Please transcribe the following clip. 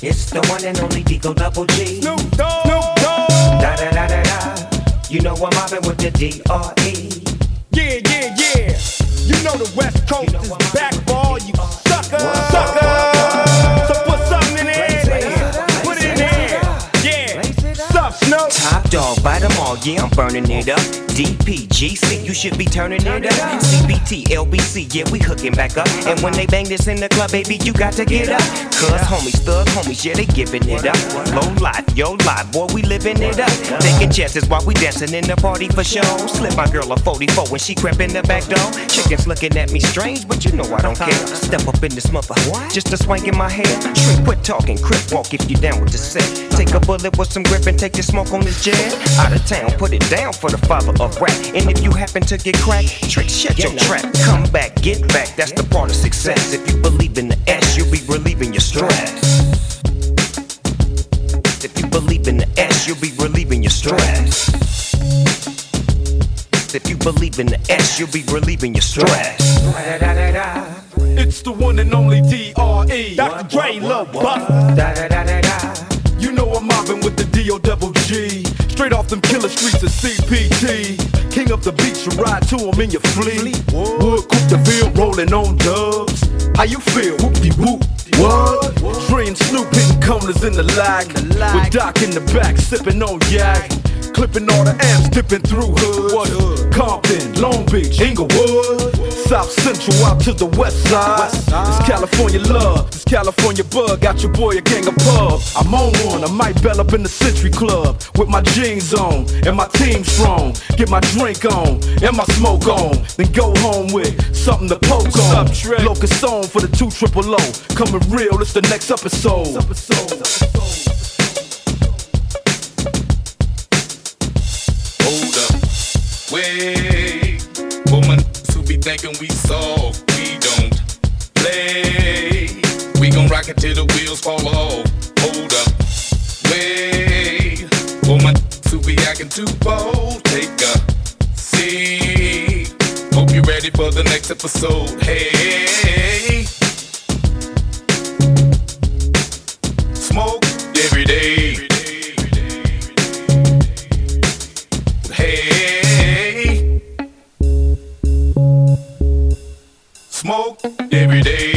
It's the one and only Digo Double G. Snoop Dogg. Snoop Dogg. Da da da da da. You know I'm mobbing with the D.R.E. Yeah, yeah, yeah. You know the West Coast You know is back for all you the Snoop? Top dog, bite them all, yeah, I'm burning it up. DPGC, you should be turning it up. CBT, LBC, yeah, we hooking back up. And when they bang this in the club, baby, you got to get up. Cuz homies, thug homies, yeah, they giving it up. Low life, yo life, boy, we living it up. Taking chances while we dancing in the party for show. Slip my girl a 44 when she crept in the back door. Chickens looking at me strange, but you know I don't care. Step up in this mother, just a swank in my hair. Quit talking, crip walk if you down with the set. Take a bullet with some grip and take the smoke on this jet. Out of town, put it down for the father of rap. And if you happen to get cracked, trick, shut your trap. Come back, get back, that's the part of success. If you believe in the S, you'll be relieving your stress. If you believe in the S, you'll be relieving your stress. If you believe in the S, you'll be relieving your stress. It's the one and only D.R.E. Dr. Dre, Lil Straight off them killer streets of CPT. King of the beach, you ride to him in your fleet. Wood, coop the field, rolling on dubs. How you feel? Whoop-de whoop. What? Dre and Snoop hitting corners in the lag. With Doc in the back, sipping on yak. Clipping all the amps, dipping through hoods. Compton, Long Beach, Inglewood. South Central out to the west side. It's California love, it's California bug. Got your boy a gang of pub. I'm on one, I might bell up in the Century Club with my jeans on and my team strong. Get my drink on and my smoke on, then go home with something to poke on. Locust on for the two triple O. Coming real, it's the next episode. Hold up, wait. Woman thinking we soft, we don't play. We gon' rock it till the wheels fall off. Hold up, wait. Woman who be acting too bold, take a seat. Hope you're ready for the next episode. Hey. Every day.